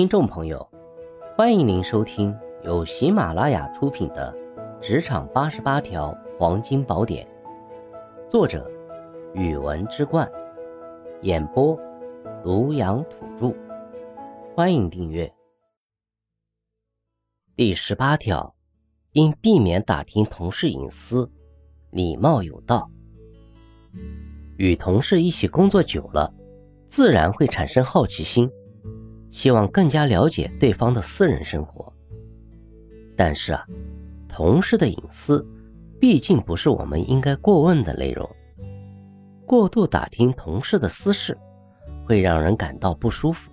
听众朋友，欢迎您收听由喜马拉雅出品的《职场八十八条黄金宝典》，作者：语文之冠，演播：庐阳土著。欢迎订阅。第十八条，应避免打听同事隐私，礼貌有道。与同事一起工作久了，自然会产生好奇心。希望更加了解对方的私人生活，但是啊，同事的隐私毕竟不是我们应该过问的内容。过度打听同事的私事，会让人感到不舒服，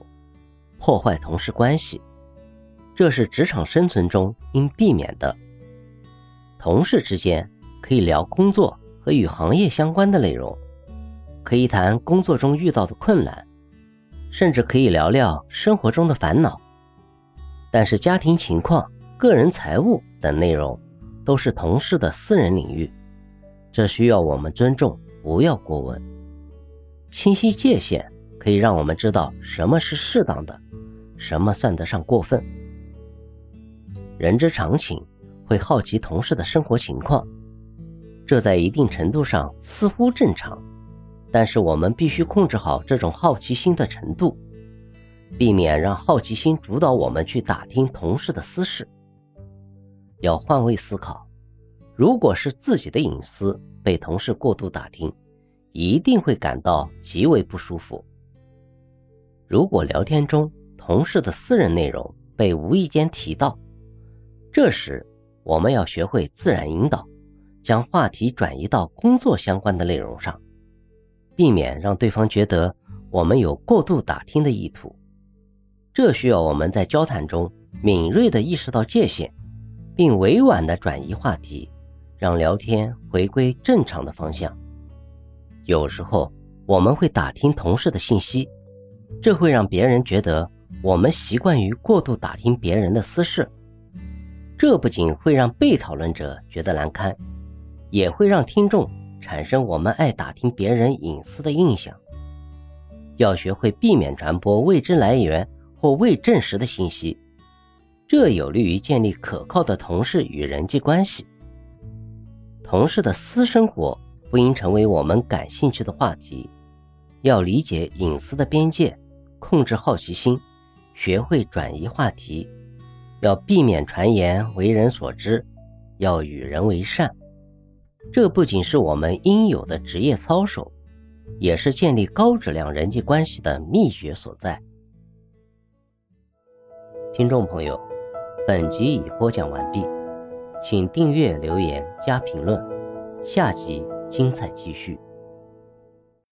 破坏同事关系，这是职场生存中应避免的。同事之间可以聊工作和与行业相关的内容，可以谈工作中遇到的困难。甚至可以聊聊生活中的烦恼，但是家庭情况、个人财务等内容都是同事的私人领域，这需要我们尊重，不要过问。清晰界限可以让我们知道什么是适当的，什么算得上过分。人之常情，会好奇同事的生活情况，这在一定程度上似乎正常。但是我们必须控制好这种好奇心的程度，避免让好奇心主导我们去打听同事的私事。要换位思考，如果是自己的隐私被同事过度打听，一定会感到极为不舒服。如果聊天中同事的私人内容被无意间提到，这时我们要学会自然引导，将话题转移到工作相关的内容上。避免让对方觉得我们有过度打听的意图，这需要我们在交谈中敏锐地意识到界限，并委婉地转移话题，让聊天回归正常的方向。有时候我们会打听同事的信息，这会让别人觉得我们习惯于过度打听别人的私事，这不仅会让被讨论者觉得难堪，也会让听众。产生我们爱打听别人隐私的印象，要学会避免传播未知来源或未证实的信息，这有利于建立可靠的同事与人际关系。同事的私生活不应成为我们感兴趣的话题，要理解隐私的边界，控制好奇心，学会转移话题，要避免传言为人所知，要与人为善。这不仅是我们应有的职业操守，也是建立高质量人际关系的秘诀所在。听众朋友，本集已播讲完毕，请订阅、留言、加评论，下集精彩继续。